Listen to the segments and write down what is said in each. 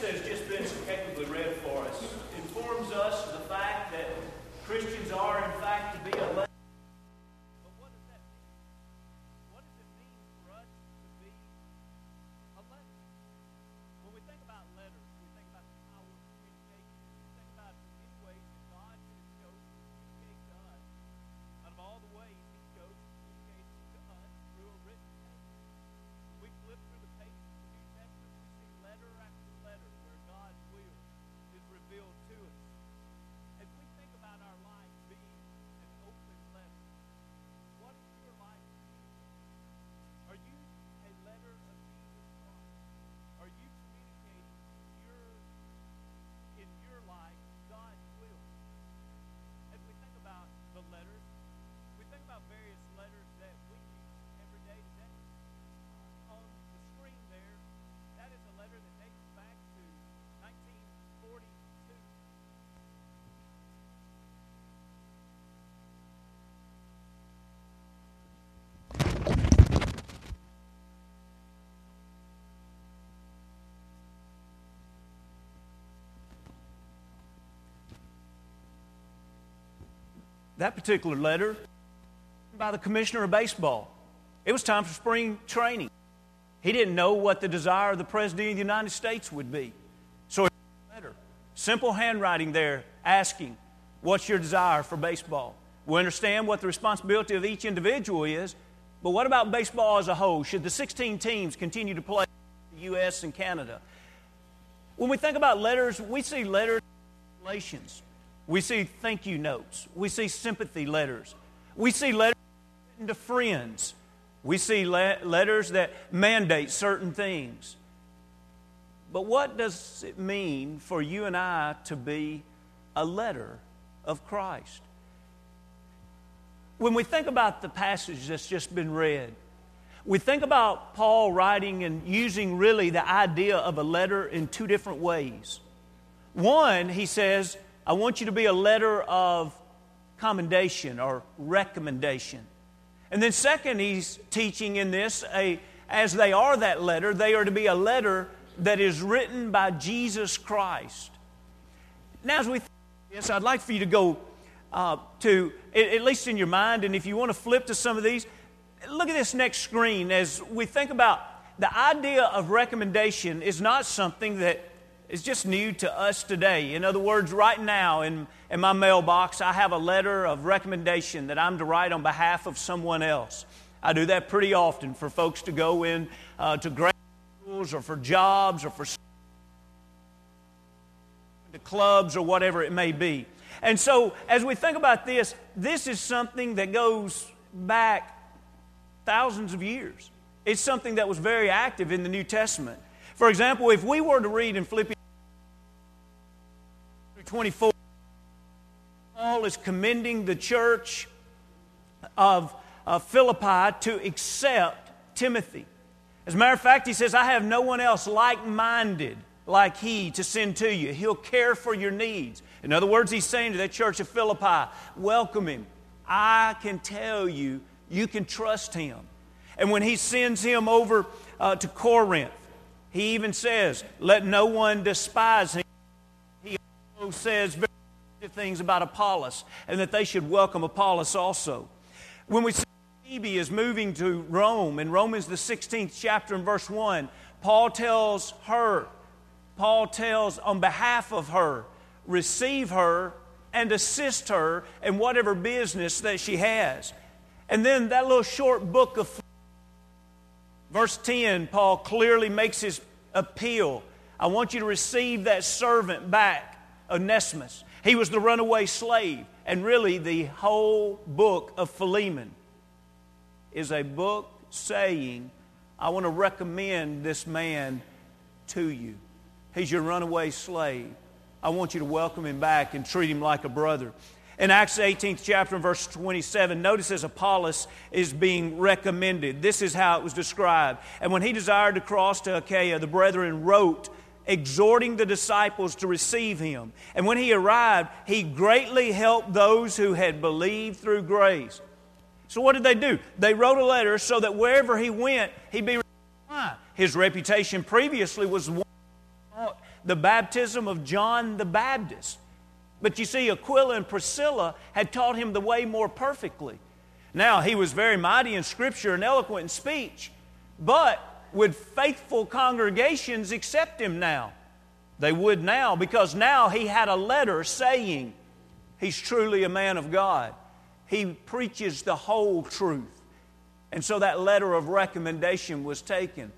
text that just That particular letter by the commissioner of baseball. It was time for spring training. He didn't know what the desire of the President of the United States would be. So, he wrote a letter, simple handwriting there, asking, What's your desire for baseball? We understand what the responsibility of each individual is, but what about baseball as a whole? Should the 16 teams continue to play in the U.S. and Canada? When we think about letters, we see letters, relations. We see thank you notes. We see sympathy letters. We see letters written to friends. We see le- letters that mandate certain things. But what does it mean for you and I to be a letter of Christ? When we think about the passage that's just been read, we think about Paul writing and using really the idea of a letter in two different ways. One, he says, I want you to be a letter of commendation or recommendation. And then, second, he's teaching in this, a, as they are that letter, they are to be a letter that is written by Jesus Christ. Now, as we think this, I'd like for you to go uh, to, at least in your mind, and if you want to flip to some of these, look at this next screen as we think about the idea of recommendation is not something that is just new to us today. In other words, right now in, in my mailbox, I have a letter of recommendation that I'm to write on behalf of someone else. I do that pretty often for folks to go in uh, to grad schools or for jobs or for to clubs or whatever it may be. And so, as we think about this, this is something that goes back thousands of years. It's something that was very active in the New Testament. For example, if we were to read in Philippians 24, Paul is commending the church of, of Philippi to accept Timothy. As a matter of fact, he says, I have no one else like minded like he to send to you. He'll care for your needs. In other words, he's saying to that church of Philippi, welcome him. I can tell you, you can trust him. And when he sends him over uh, to Corinth, he even says, let no one despise him. Says very things about Apollos and that they should welcome Apollos also. When we see Phoebe is moving to Rome in Romans the 16th chapter and verse 1, Paul tells her, Paul tells on behalf of her, receive her and assist her in whatever business that she has. And then that little short book of verse 10, Paul clearly makes his appeal. I want you to receive that servant back, Onesimus. He was the runaway slave. And really, the whole book of Philemon is a book saying, I want to recommend this man to you. He's your runaway slave. I want you to welcome him back and treat him like a brother. In Acts 18th chapter, and verse 27, notice as Apollos is being recommended. This is how it was described. And when he desired to cross to Achaia, the brethren wrote, exhorting the disciples to receive him. And when he arrived, he greatly helped those who had believed through grace. So, what did they do? They wrote a letter so that wherever he went, he'd be. His reputation previously was the baptism of John the Baptist. But you see, Aquila and Priscilla had taught him the way more perfectly. Now, he was very mighty in Scripture and eloquent in speech, but would faithful congregations accept him now? They would now, because now he had a letter saying he's truly a man of God. He preaches the whole truth. And so that letter of recommendation was taken.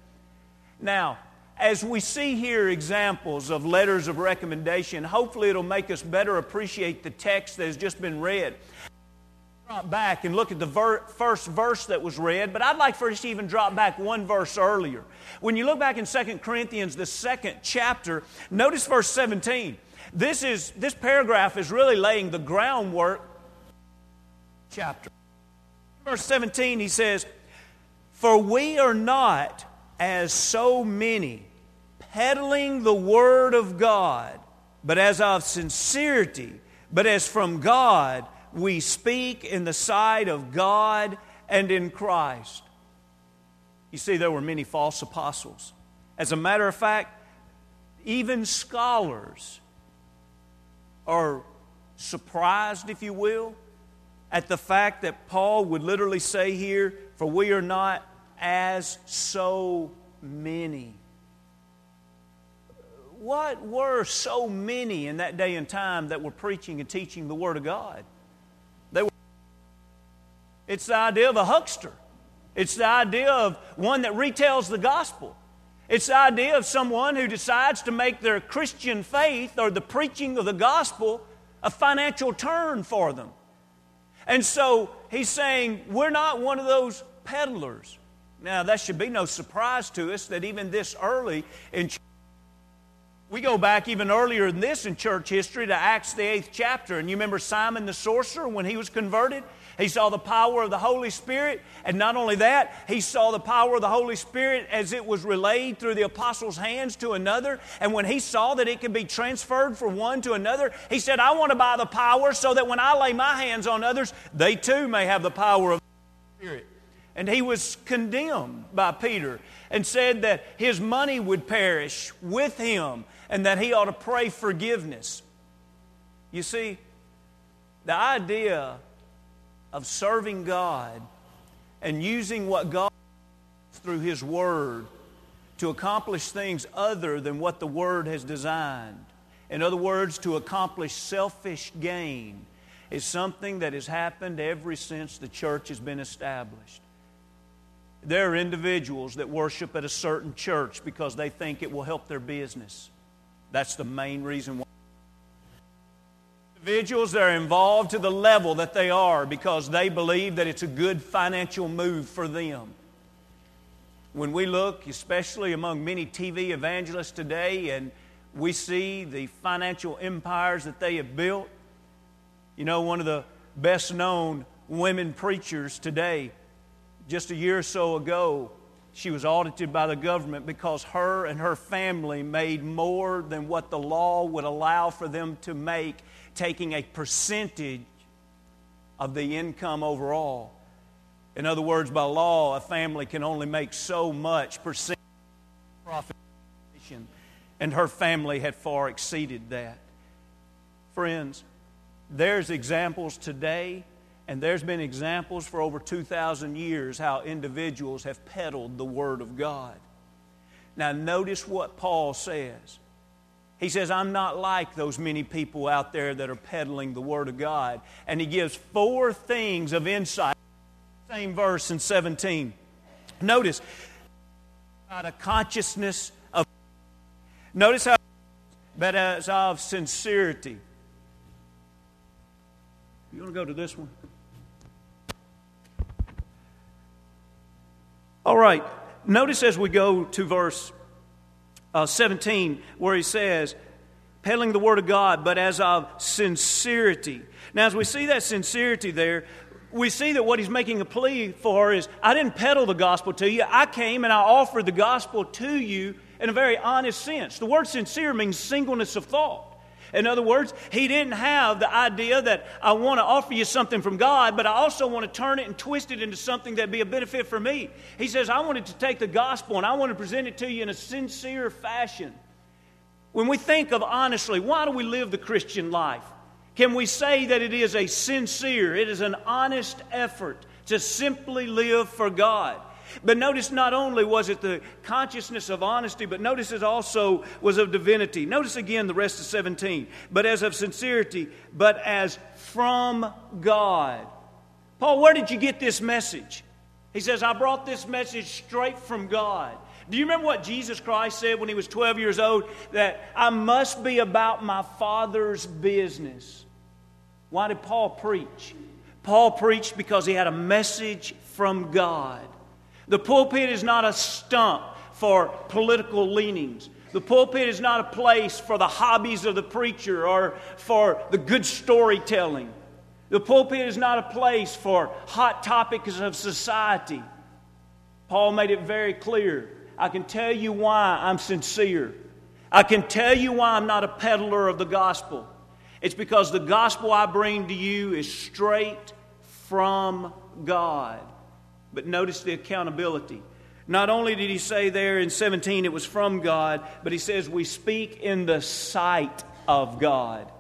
Now, as we see here examples of letters of recommendation, hopefully it'll make us better appreciate the text that has just been read. Drop back and look at the ver- first verse that was read, but I'd like for us to even drop back one verse earlier. When you look back in 2 Corinthians, the second chapter, notice verse 17. This, is, this paragraph is really laying the groundwork chapter. Verse 17, he says, For we are not as so many peddling the word of God, but as of sincerity, but as from God, we speak in the sight of God and in Christ. You see, there were many false apostles. As a matter of fact, even scholars are surprised, if you will, at the fact that Paul would literally say here, For we are not as so many. What were so many in that day and time that were preaching and teaching the Word of God? It's the idea of a huckster. It's the idea of one that retells the gospel. It's the idea of someone who decides to make their Christian faith or the preaching of the gospel a financial turn for them. And so he's saying, We're not one of those peddlers. Now, that should be no surprise to us that even this early in church, we go back even earlier than this in church history to Acts the eighth chapter. And you remember Simon the sorcerer when he was converted? He saw the power of the Holy Spirit. And not only that, he saw the power of the Holy Spirit as it was relayed through the apostles' hands to another. And when he saw that it could be transferred from one to another, he said, I want to buy the power so that when I lay my hands on others, they too may have the power of the Spirit. And he was condemned by Peter and said that his money would perish with him and that he ought to pray forgiveness. You see, the idea of serving God and using what God through His Word to accomplish things other than what the Word has designed. In other words, to accomplish selfish gain is something that has happened ever since the church has been established. There are individuals that worship at a certain church because they think it will help their business. That's the main reason why. Individuals that are involved to the level that they are because they believe that it's a good financial move for them. When we look, especially among many TV evangelists today, and we see the financial empires that they have built, you know, one of the best known women preachers today just a year or so ago, she was audited by the government because her and her family made more than what the law would allow for them to make, taking a percentage of the income overall. In other words, by law, a family can only make so much percent profit, and her family had far exceeded that. Friends, there's examples today and there's been examples for over 2,000 years how individuals have peddled the Word of God. Now, notice what Paul says. He says, I'm not like those many people out there that are peddling the Word of God. And he gives four things of insight. Same verse in 17. Notice, about a consciousness of. Notice how, but as of sincerity. You want to go to this one? All right. Notice as we go to verse uh, 17, where he says, peddling the word of God, but as of sincerity. Now, as we see that sincerity there, we see that what he's making a plea for is I didn't peddle the gospel to you. I came and I offered the gospel to you in a very honest sense. The word sincere means singleness of thought. In other words, he didn't have the idea that I want to offer you something from God, but I also want to turn it and twist it into something that'd be a benefit for me. He says, I wanted to take the gospel and I want to present it to you in a sincere fashion. When we think of honestly, why do we live the Christian life? Can we say that it is a sincere, it is an honest effort to simply live for God? But notice not only was it the consciousness of honesty, but notice it also was of divinity. Notice again the rest of 17. But as of sincerity, but as from God. Paul, where did you get this message? He says, I brought this message straight from God. Do you remember what Jesus Christ said when he was 12 years old? That I must be about my Father's business. Why did Paul preach? Paul preached because he had a message from God. The pulpit is not a stump for political leanings. The pulpit is not a place for the hobbies of the preacher or for the good storytelling. The pulpit is not a place for hot topics of society. Paul made it very clear I can tell you why I'm sincere. I can tell you why I'm not a peddler of the gospel. It's because the gospel I bring to you is straight from God. But notice the accountability. Not only did he say there in 17 it was from God, but he says we speak in the sight of God.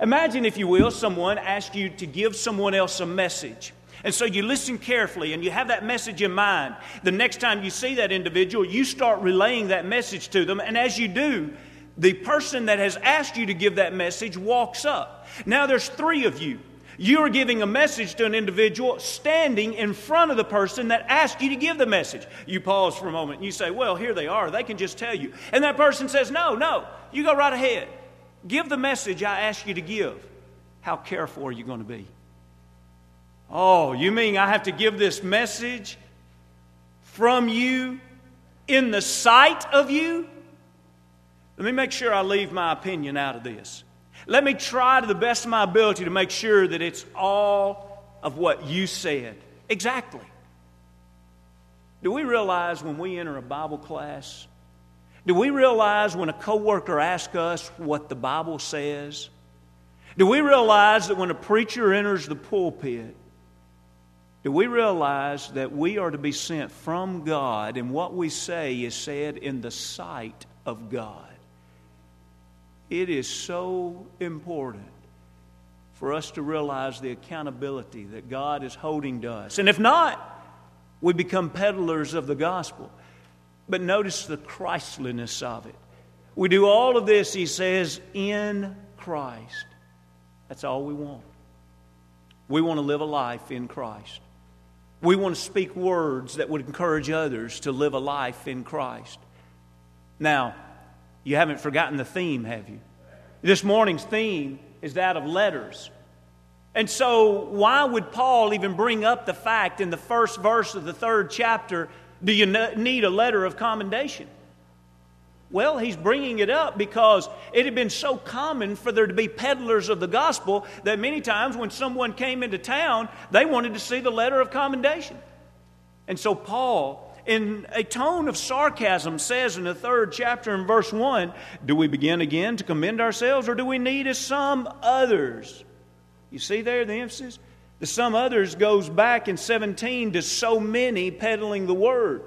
Imagine, if you will, someone asked you to give someone else a message. And so you listen carefully and you have that message in mind. The next time you see that individual, you start relaying that message to them. And as you do, the person that has asked you to give that message walks up. Now there's three of you. You are giving a message to an individual standing in front of the person that asked you to give the message. You pause for a moment and you say, Well, here they are. They can just tell you. And that person says, No, no, you go right ahead. Give the message I asked you to give. How careful are you going to be? Oh, you mean I have to give this message from you in the sight of you? Let me make sure I leave my opinion out of this. Let me try to the best of my ability to make sure that it's all of what you said. Exactly. Do we realize when we enter a Bible class? Do we realize when a coworker asks us what the Bible says? Do we realize that when a preacher enters the pulpit, do we realize that we are to be sent from God and what we say is said in the sight of God? It is so important for us to realize the accountability that God is holding to us. And if not, we become peddlers of the gospel. But notice the Christliness of it. We do all of this, he says, in Christ. That's all we want. We want to live a life in Christ. We want to speak words that would encourage others to live a life in Christ. Now, you haven't forgotten the theme, have you? This morning's theme is that of letters. And so, why would Paul even bring up the fact in the first verse of the third chapter do you need a letter of commendation? Well, he's bringing it up because it had been so common for there to be peddlers of the gospel that many times when someone came into town, they wanted to see the letter of commendation. And so, Paul, in a tone of sarcasm, says in the third chapter in verse 1 Do we begin again to commend ourselves, or do we need as some others? You see there the emphasis? The some others goes back in 17 to so many peddling the word.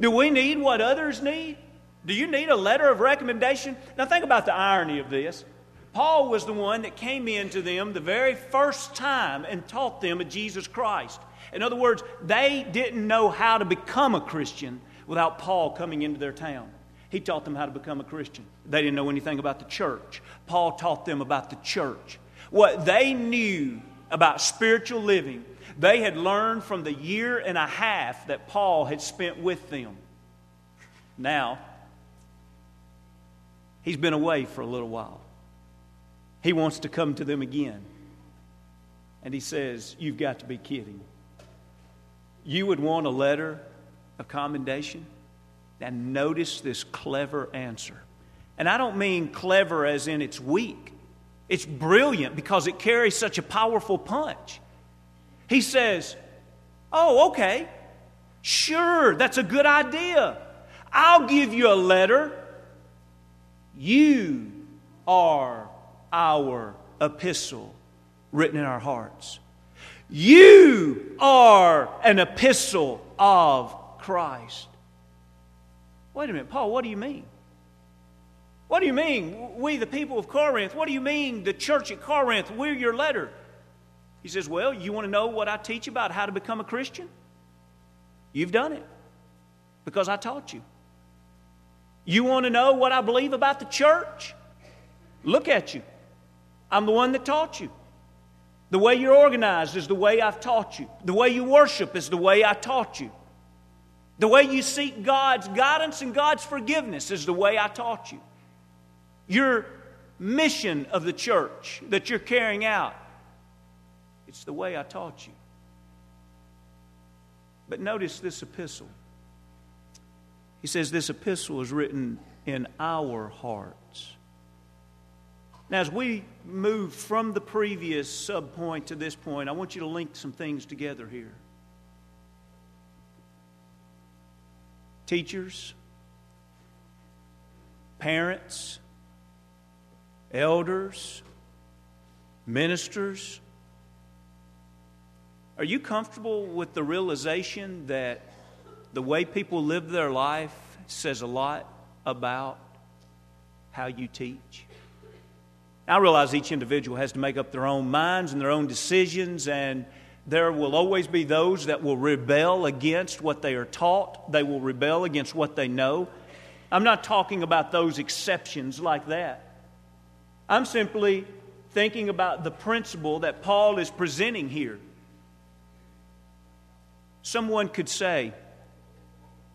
Do we need what others need? Do you need a letter of recommendation? Now, think about the irony of this. Paul was the one that came into them the very first time and taught them of Jesus Christ. In other words, they didn't know how to become a Christian without Paul coming into their town. He taught them how to become a Christian. They didn't know anything about the church. Paul taught them about the church. What they knew about spiritual living, they had learned from the year and a half that Paul had spent with them. Now, he's been away for a little while. He wants to come to them again. And he says, You've got to be kidding. You would want a letter of commendation? And notice this clever answer. And I don't mean clever as in it's weak. It's brilliant because it carries such a powerful punch. He says, Oh, okay. Sure, that's a good idea. I'll give you a letter. You are our epistle written in our hearts. You are an epistle of Christ. Wait a minute, Paul, what do you mean? What do you mean, we, the people of Corinth? What do you mean, the church at Corinth? We're your letter. He says, Well, you want to know what I teach about how to become a Christian? You've done it because I taught you. You want to know what I believe about the church? Look at you. I'm the one that taught you. The way you're organized is the way I've taught you. The way you worship is the way I taught you. The way you seek God's guidance and God's forgiveness is the way I taught you. Your mission of the church that you're carrying out, it's the way I taught you. But notice this epistle. He says this epistle is written in our hearts. Now, as we move from the previous subpoint to this point, I want you to link some things together here. Teachers, parents, elders, ministers, are you comfortable with the realization that the way people live their life says a lot about how you teach? I realize each individual has to make up their own minds and their own decisions, and there will always be those that will rebel against what they are taught. They will rebel against what they know. I'm not talking about those exceptions like that. I'm simply thinking about the principle that Paul is presenting here. Someone could say,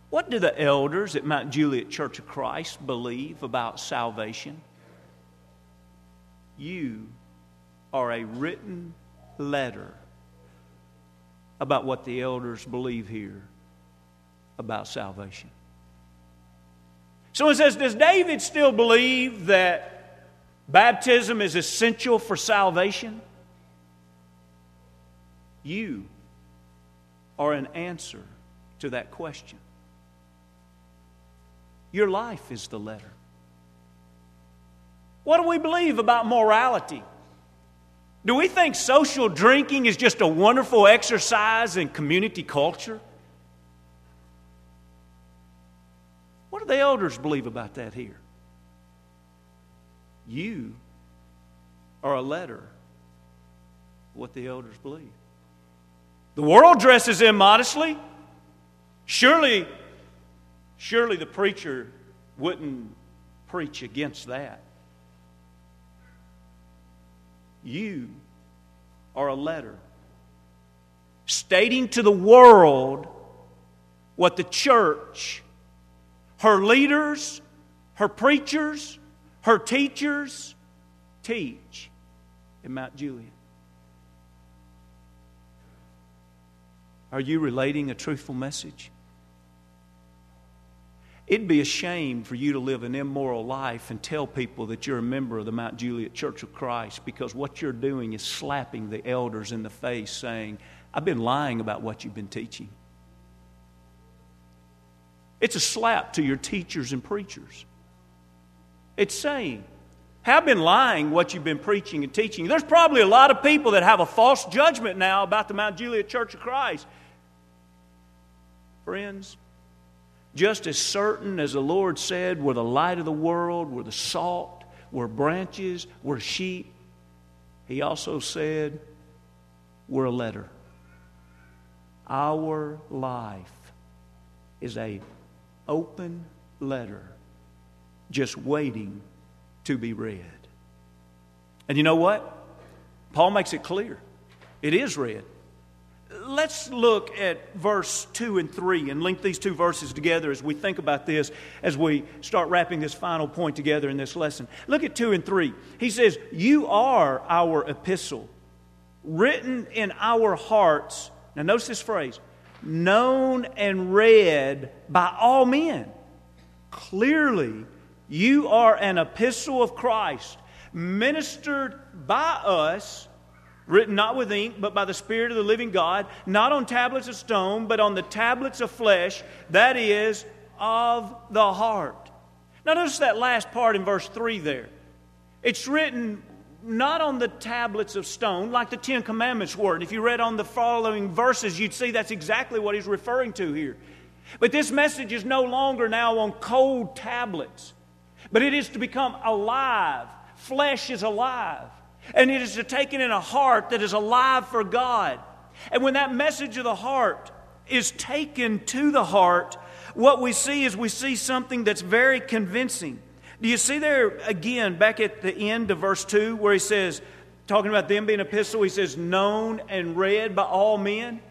What do the elders at Mount Juliet Church of Christ believe about salvation? You are a written letter about what the elders believe here about salvation. So it says, Does David still believe that baptism is essential for salvation? You are an answer to that question. Your life is the letter. What do we believe about morality? Do we think social drinking is just a wonderful exercise in community culture? What do the elders believe about that here? You are a letter what the elders believe. The world dresses immodestly. Surely, surely the preacher wouldn't preach against that. You are a letter stating to the world what the church, her leaders, her preachers, her teachers teach in Mount Juliet. Are you relating a truthful message? It'd be a shame for you to live an immoral life and tell people that you're a member of the Mount Juliet Church of Christ because what you're doing is slapping the elders in the face saying, I've been lying about what you've been teaching. It's a slap to your teachers and preachers. It's saying, have been lying what you've been preaching and teaching. There's probably a lot of people that have a false judgment now about the Mount Juliet Church of Christ. Friends, just as certain as the Lord said, we're the light of the world, we're the salt, we're branches, we're sheep, He also said, we're a letter. Our life is a open letter just waiting to be read. And you know what? Paul makes it clear. It is read let's look at verse 2 and 3 and link these two verses together as we think about this, as we start wrapping this final point together in this lesson. Look at 2 and 3. He says, You are our epistle, written in our hearts. Now, notice this phrase known and read by all men. Clearly, you are an epistle of Christ, ministered by us written not with ink, but by the Spirit of the living God, not on tablets of stone, but on the tablets of flesh, that is, of the heart. Now, notice that last part in verse 3 there. It's written not on the tablets of stone like the Ten Commandments were. And if you read on the following verses, you'd see that's exactly what he's referring to here. But this message is no longer now on cold tablets. but it is to become alive. Flesh is alive. And it is to take it in a heart that is alive for God. And when that message of the heart is taken to the heart, what we see is we see something that's very convincing. Do you see there again, back at the end of verse 2, where he says, talking about them being epistle, he says, known and read by all men?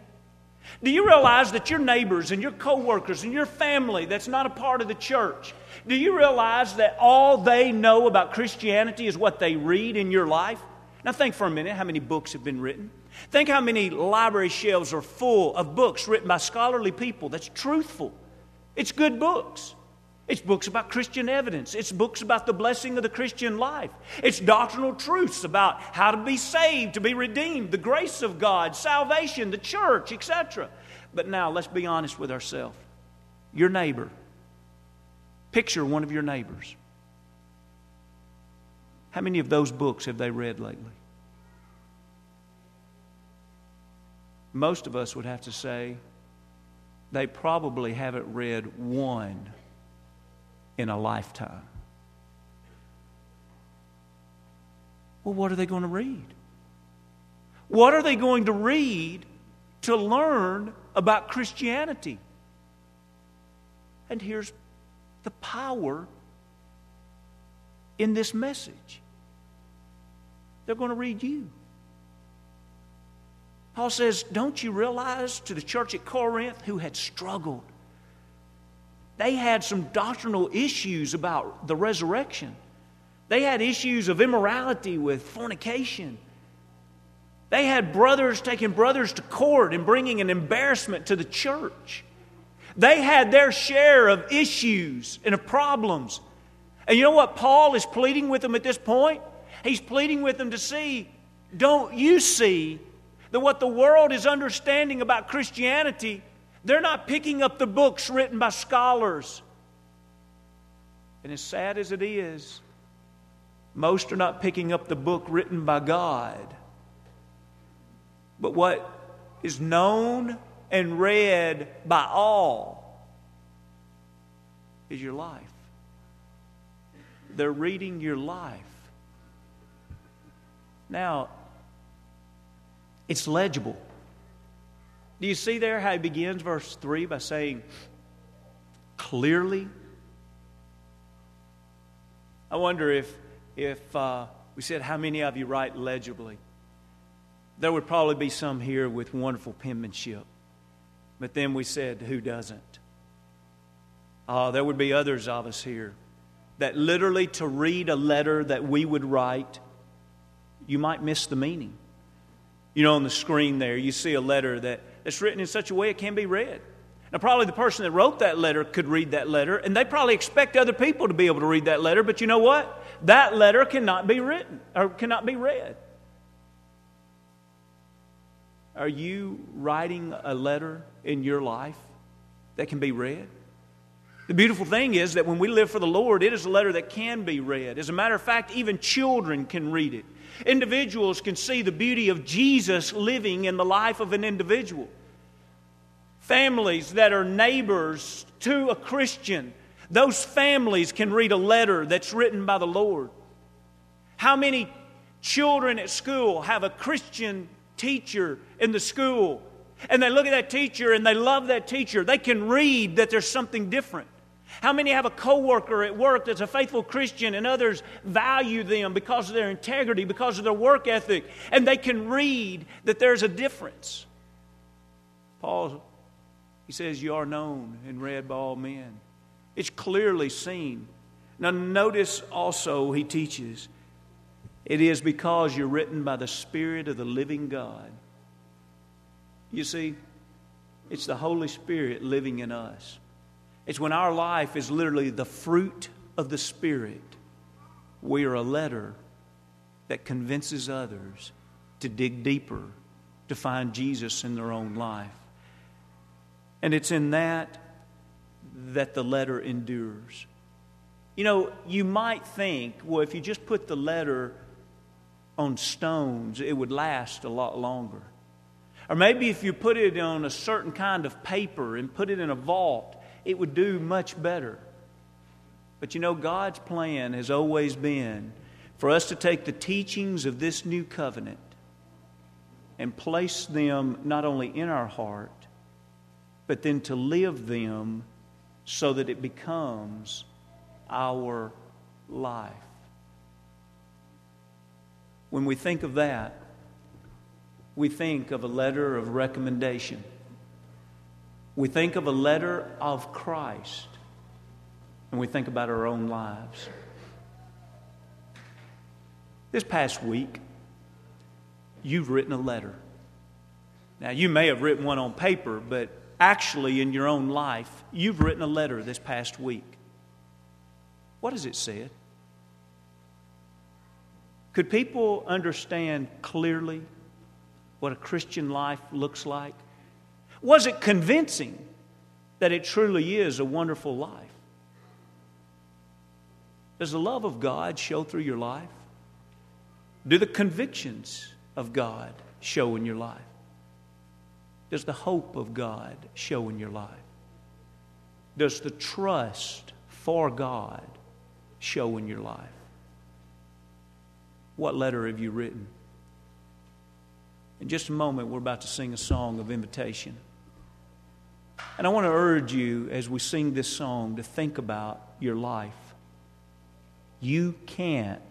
Do you realize that your neighbors and your coworkers and your family that's not a part of the church, do you realize that all they know about Christianity is what they read in your life? Now, think for a minute how many books have been written. Think how many library shelves are full of books written by scholarly people that's truthful. It's good books. It's books about Christian evidence. It's books about the blessing of the Christian life. It's doctrinal truths about how to be saved, to be redeemed, the grace of God, salvation, the church, etc. But now let's be honest with ourselves. Your neighbor, picture one of your neighbors. How many of those books have they read lately? Most of us would have to say they probably haven't read one in a lifetime. Well, what are they going to read? What are they going to read to learn about Christianity? And here's the power in this message they're going to read you. Paul says, Don't you realize to the church at Corinth who had struggled? They had some doctrinal issues about the resurrection. They had issues of immorality with fornication. They had brothers taking brothers to court and bringing an embarrassment to the church. They had their share of issues and of problems. And you know what Paul is pleading with them at this point? He's pleading with them to see, don't you see that what the world is understanding about Christianity, they're not picking up the books written by scholars. And as sad as it is, most are not picking up the book written by God. But what is known and read by all is your life. They're reading your life. Now, it's legible. Do you see there how he begins verse 3 by saying, clearly? I wonder if, if uh, we said, How many of you write legibly? There would probably be some here with wonderful penmanship. But then we said, Who doesn't? Uh, there would be others of us here that literally to read a letter that we would write, you might miss the meaning. You know, on the screen there, you see a letter that, that's written in such a way it can be read. Now, probably the person that wrote that letter could read that letter, and they probably expect other people to be able to read that letter, but you know what? That letter cannot be written or cannot be read. Are you writing a letter in your life that can be read? The beautiful thing is that when we live for the Lord, it is a letter that can be read. As a matter of fact, even children can read it. Individuals can see the beauty of Jesus living in the life of an individual. Families that are neighbors to a Christian, those families can read a letter that's written by the Lord. How many children at school have a Christian teacher in the school and they look at that teacher and they love that teacher? They can read that there's something different. How many have a coworker at work that's a faithful Christian and others value them because of their integrity, because of their work ethic, and they can read that there's a difference? Paul, he says, You are known and read by all men. It's clearly seen. Now, notice also, he teaches, it is because you're written by the Spirit of the living God. You see, it's the Holy Spirit living in us. It's when our life is literally the fruit of the Spirit. We are a letter that convinces others to dig deeper, to find Jesus in their own life. And it's in that that the letter endures. You know, you might think, well, if you just put the letter on stones, it would last a lot longer. Or maybe if you put it on a certain kind of paper and put it in a vault, it would do much better. But you know, God's plan has always been for us to take the teachings of this new covenant and place them not only in our heart, but then to live them so that it becomes our life. When we think of that, we think of a letter of recommendation. We think of a letter of Christ, and we think about our own lives. This past week, you've written a letter. Now, you may have written one on paper, but actually, in your own life, you've written a letter this past week. What has it said? Could people understand clearly what a Christian life looks like? Was it convincing that it truly is a wonderful life? Does the love of God show through your life? Do the convictions of God show in your life? Does the hope of God show in your life? Does the trust for God show in your life? What letter have you written? In just a moment, we're about to sing a song of invitation. And I want to urge you as we sing this song to think about your life. You can't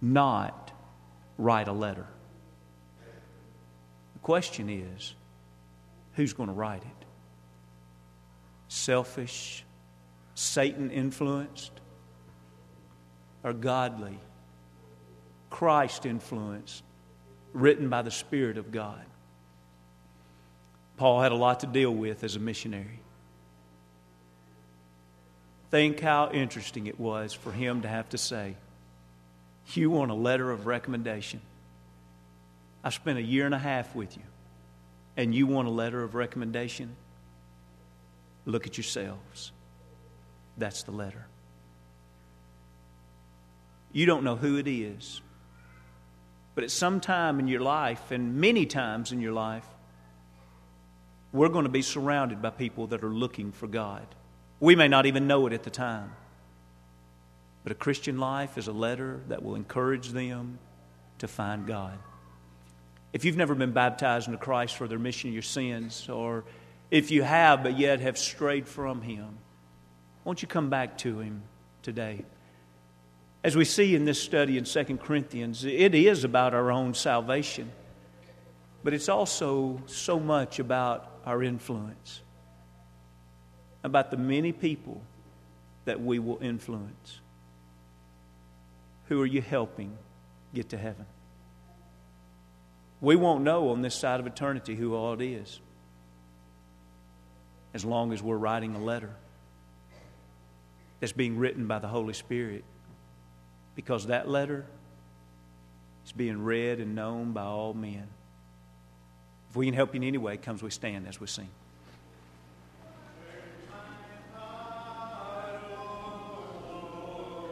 not write a letter. The question is who's going to write it? Selfish, Satan influenced, or godly, Christ influenced, written by the Spirit of God? Paul had a lot to deal with as a missionary. Think how interesting it was for him to have to say, You want a letter of recommendation? I spent a year and a half with you, and you want a letter of recommendation? Look at yourselves. That's the letter. You don't know who it is, but at some time in your life, and many times in your life, we're going to be surrounded by people that are looking for God. We may not even know it at the time. But a Christian life is a letter that will encourage them to find God. If you've never been baptized into Christ for the remission of your sins, or if you have but yet have strayed from Him, won't you come back to Him today? As we see in this study in 2 Corinthians, it is about our own salvation, but it's also so much about our influence, about the many people that we will influence. Who are you helping get to heaven? We won't know on this side of eternity who all it is as long as we're writing a letter that's being written by the Holy Spirit because that letter is being read and known by all men. If we can help you in any way, comes we stand as we sing.